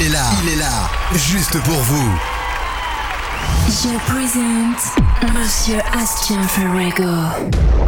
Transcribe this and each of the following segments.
Il est là, il est là, juste pour vous. Je présente Monsieur Astien Ferrego.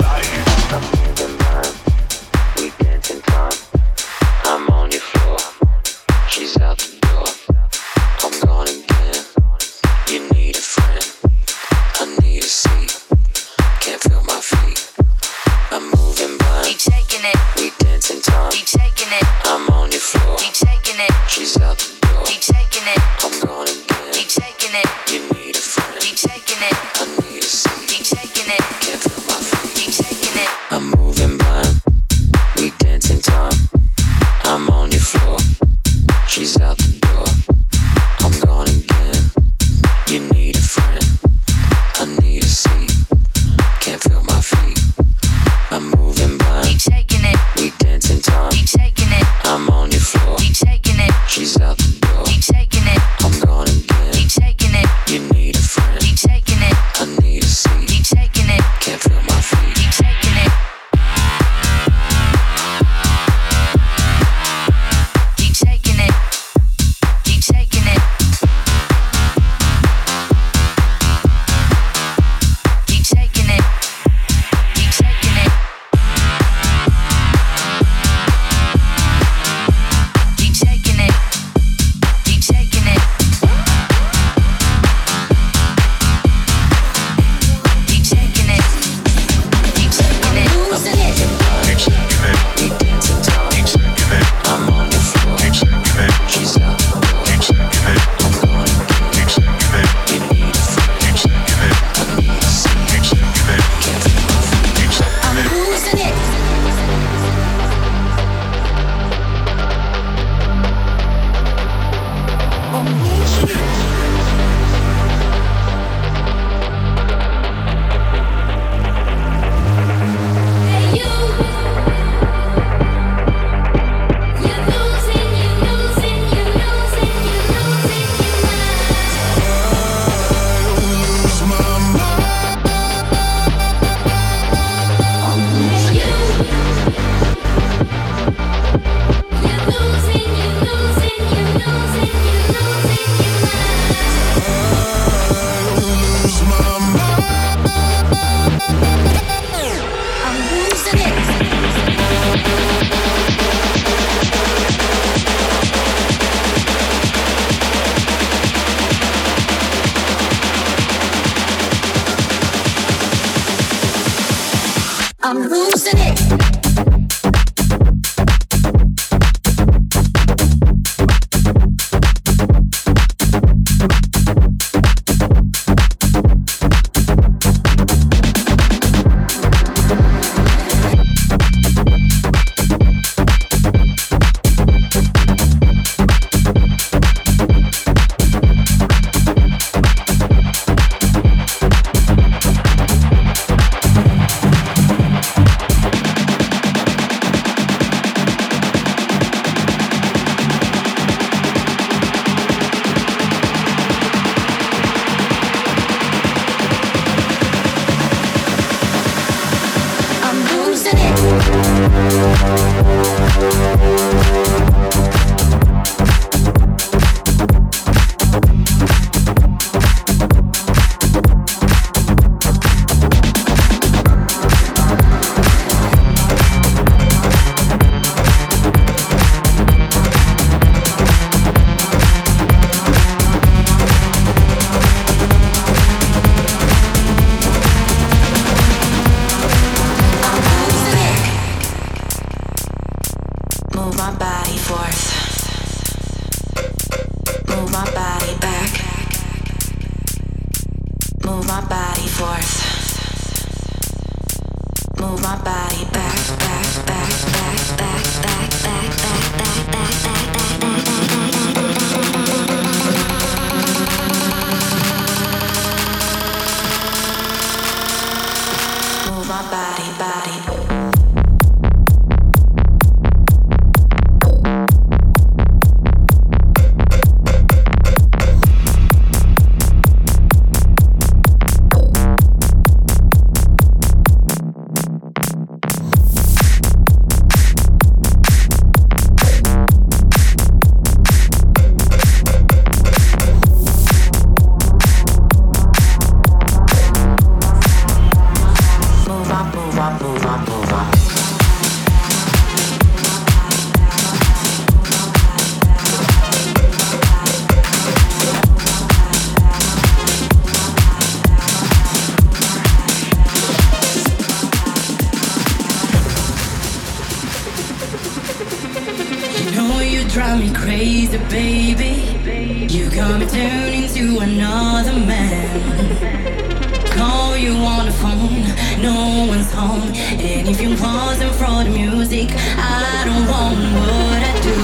no one's home. And if you wasn't for the music, I don't want what I do.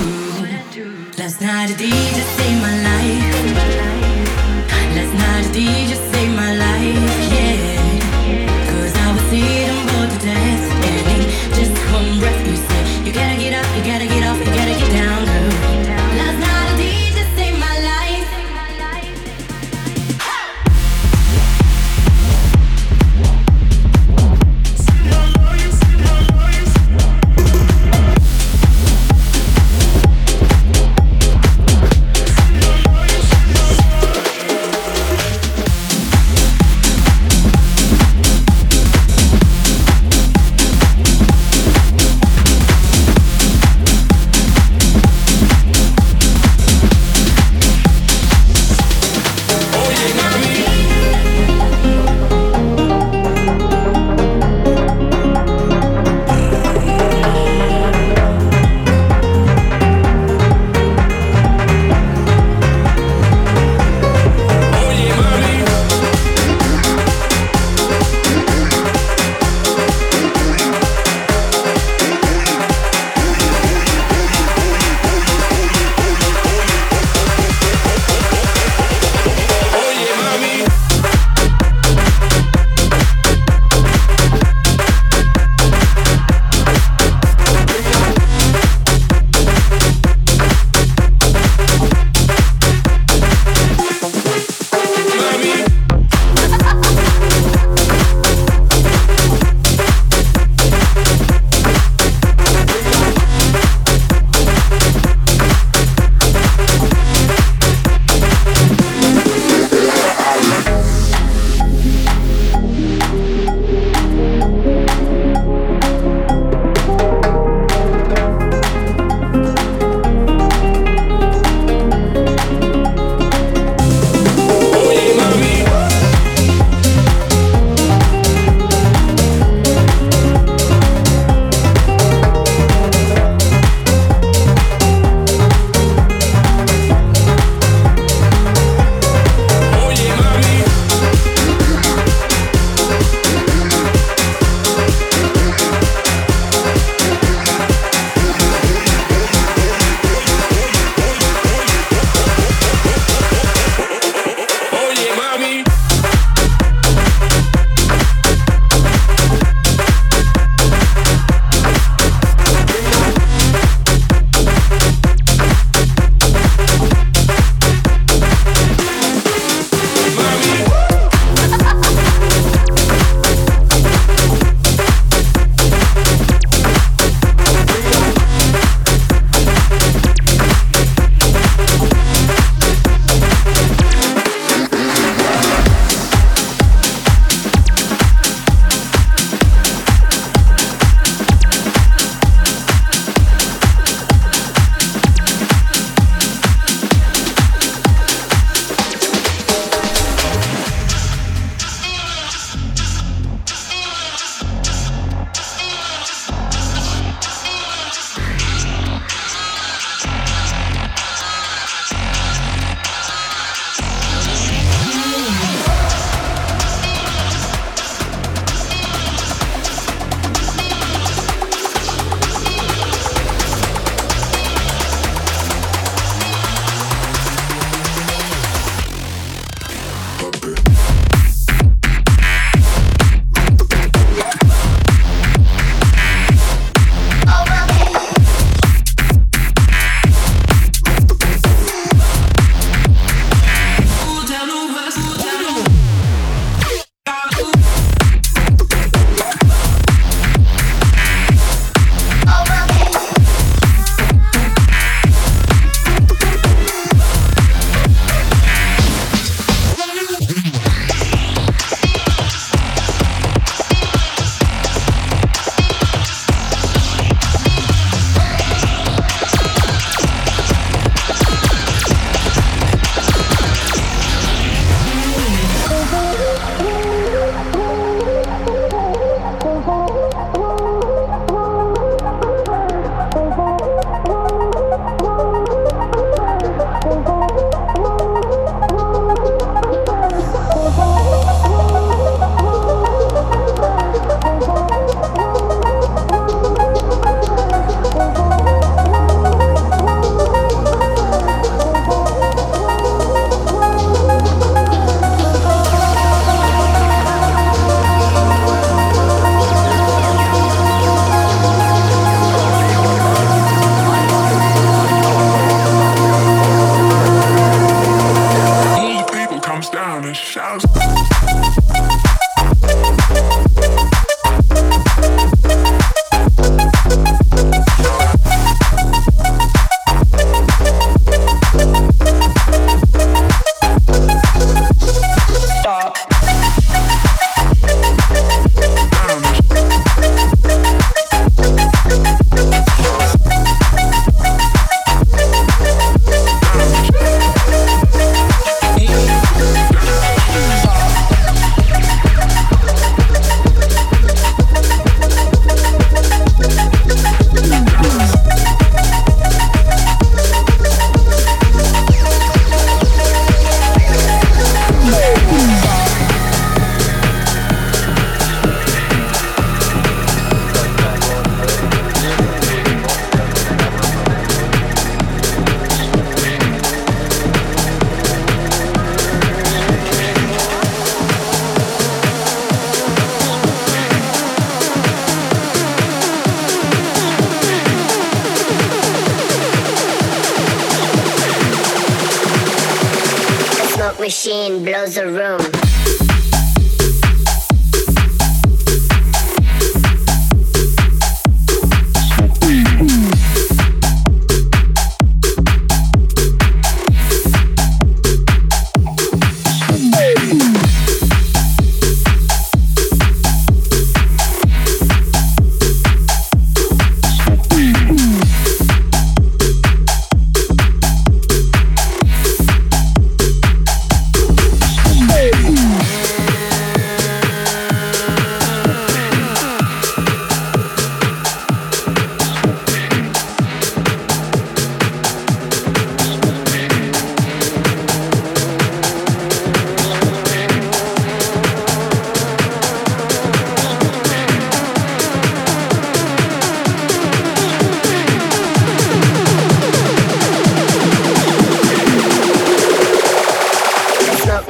Last night the DJ saved my life. Last night the DJ saved my life, yeah.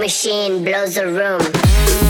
machine blows a room.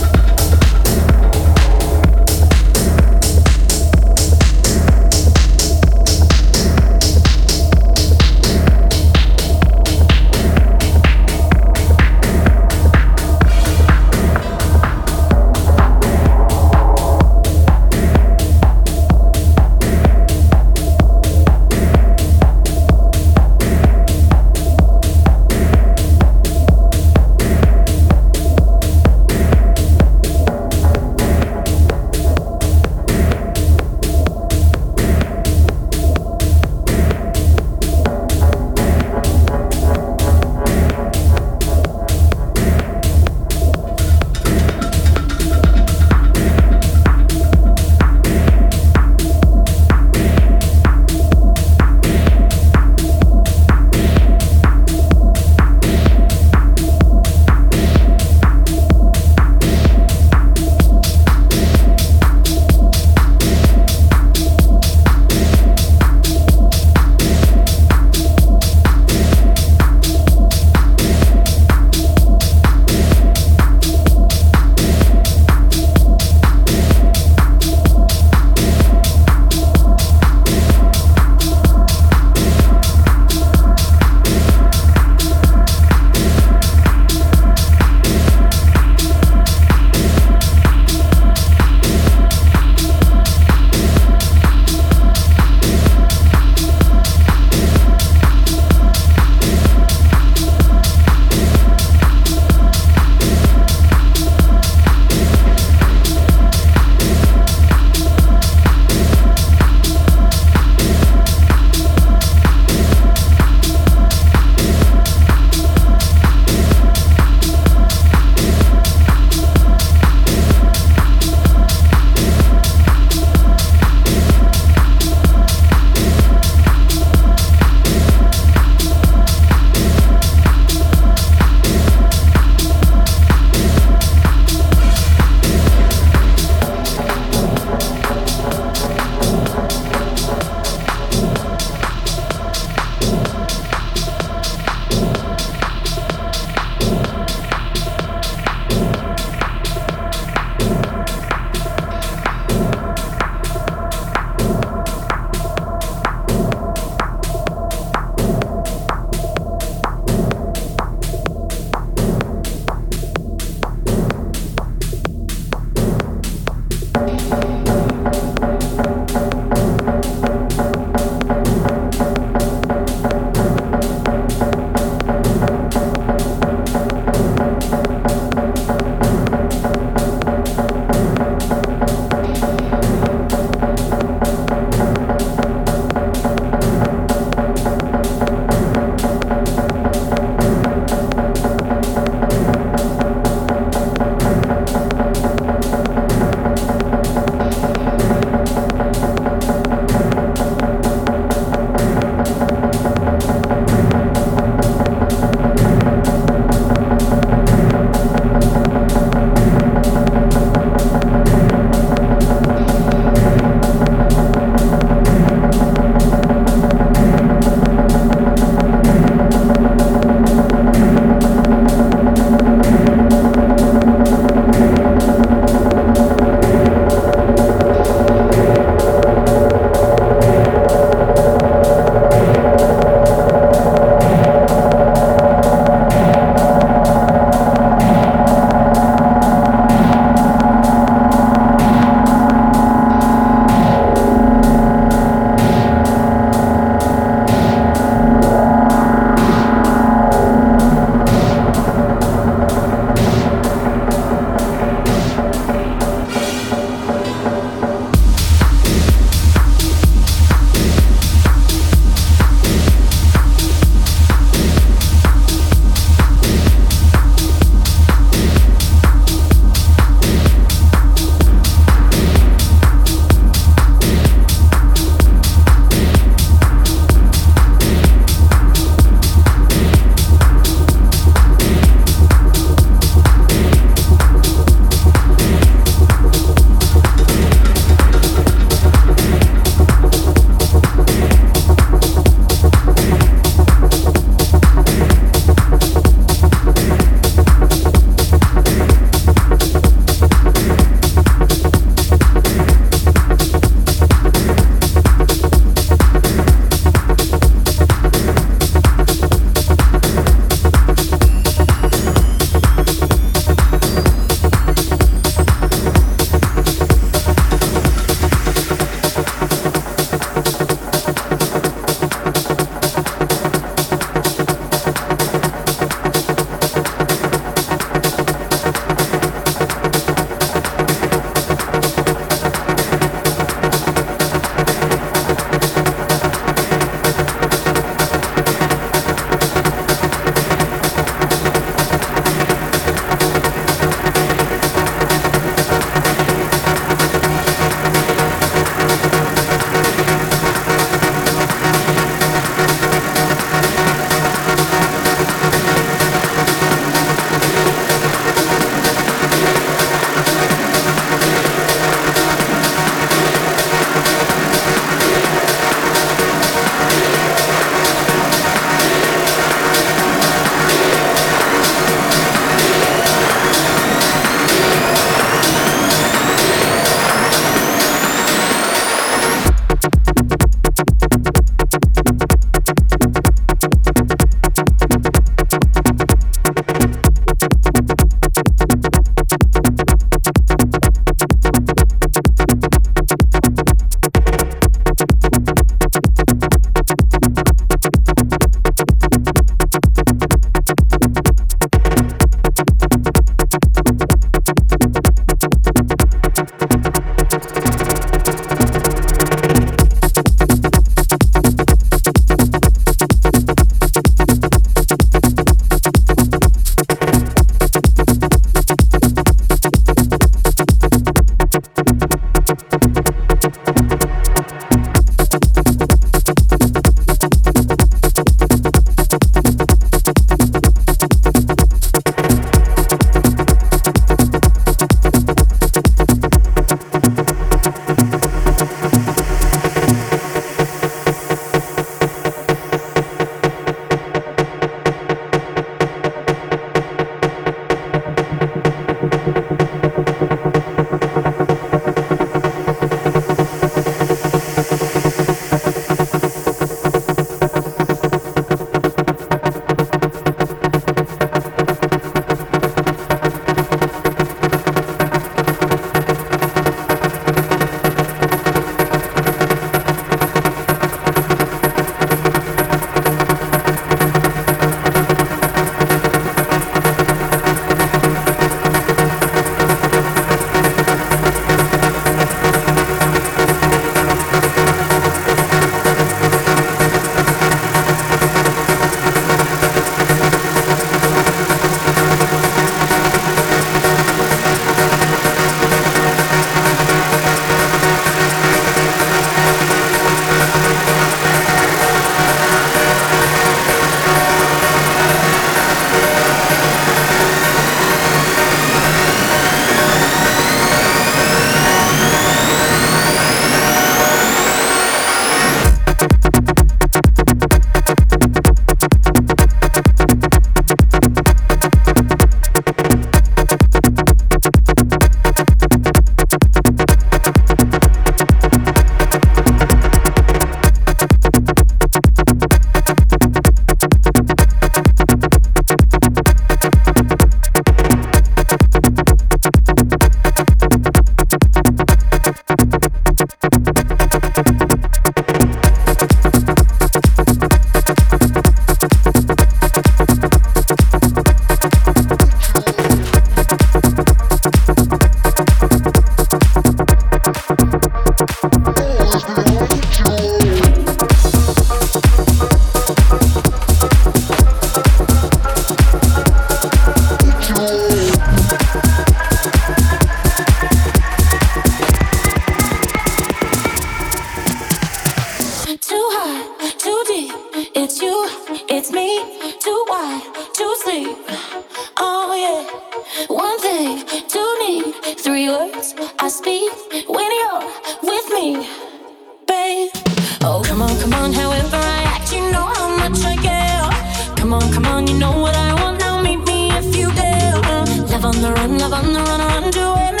know what I want now, meet me if you dare. Uh, love on the run, love on the run, run to anywhere.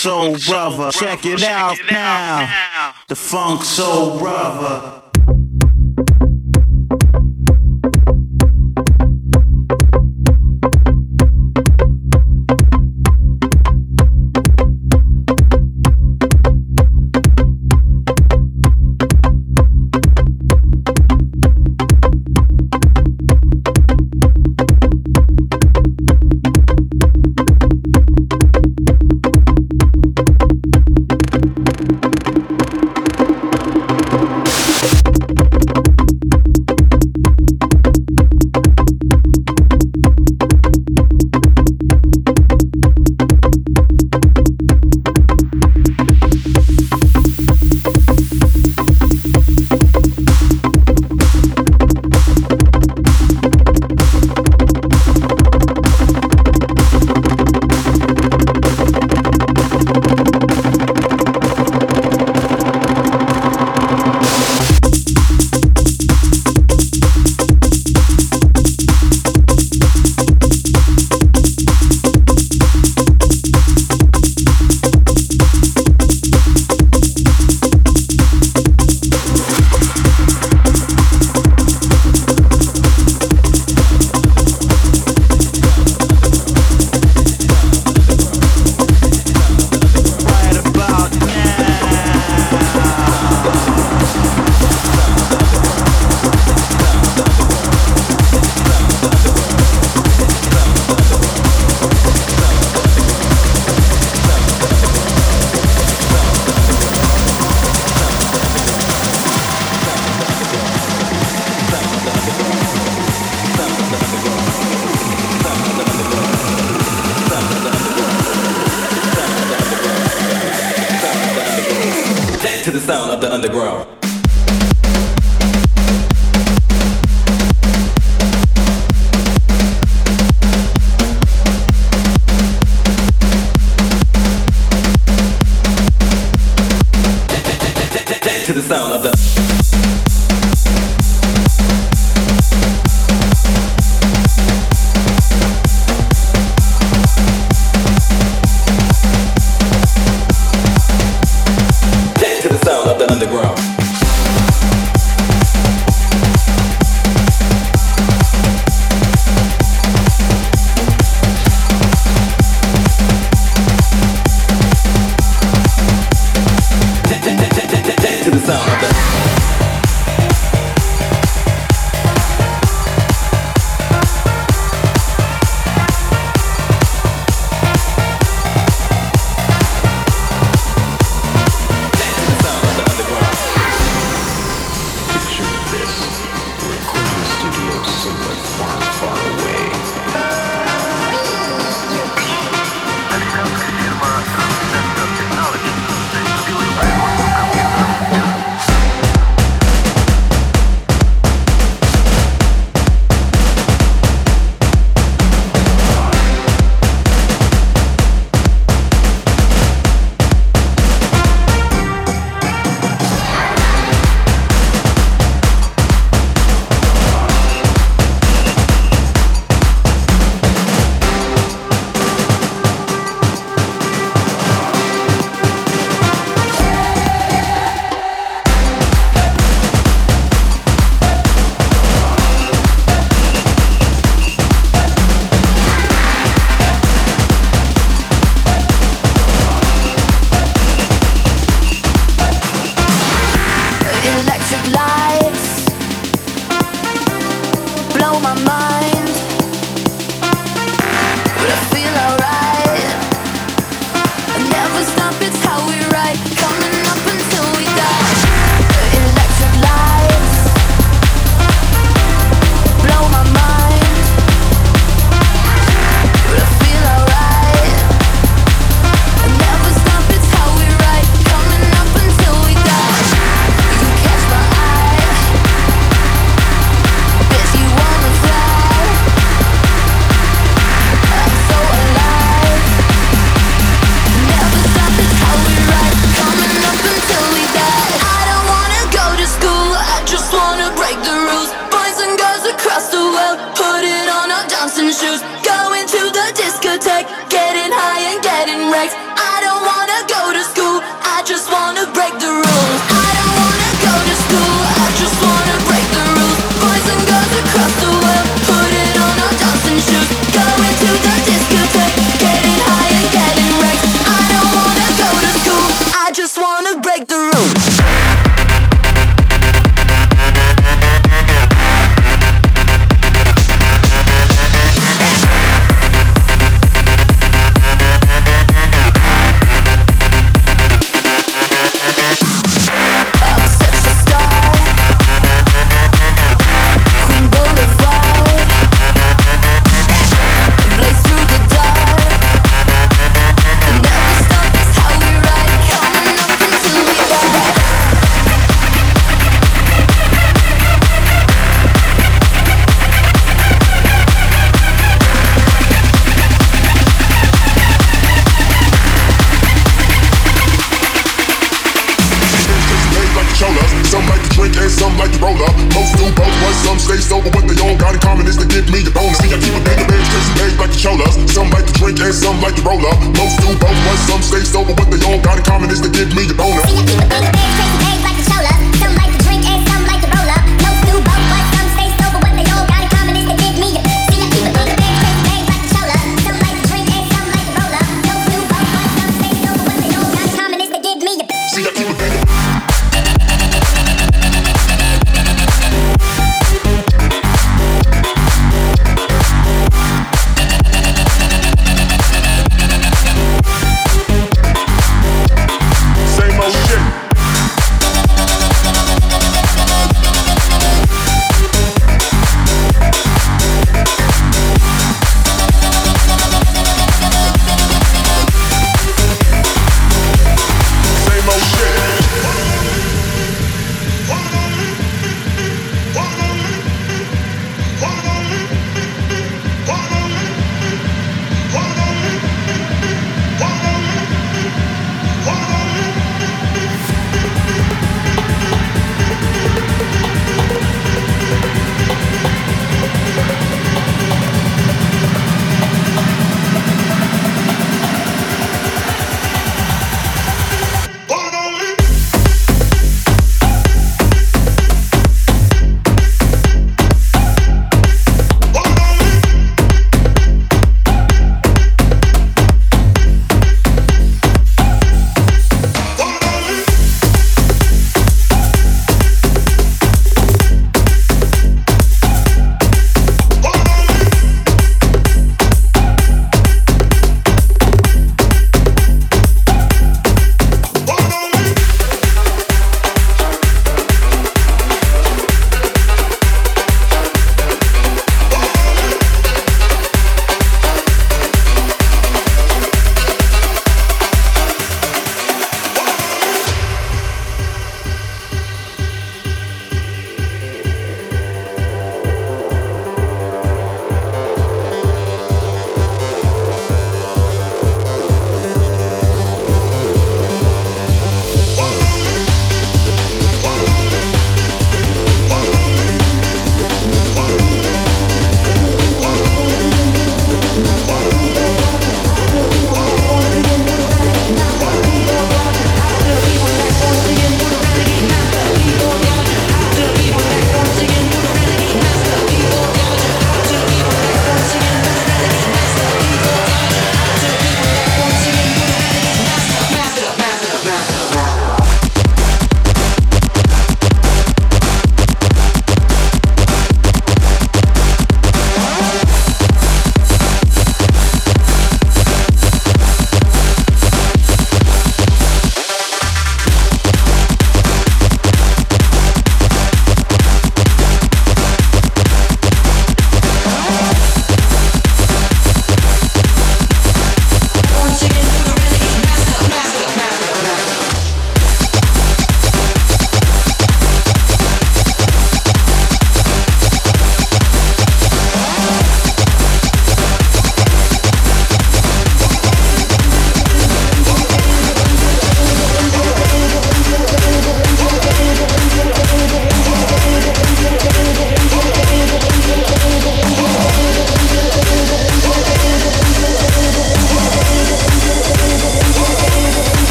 Soul Brother. Check it out now. The Funk Soul Brother.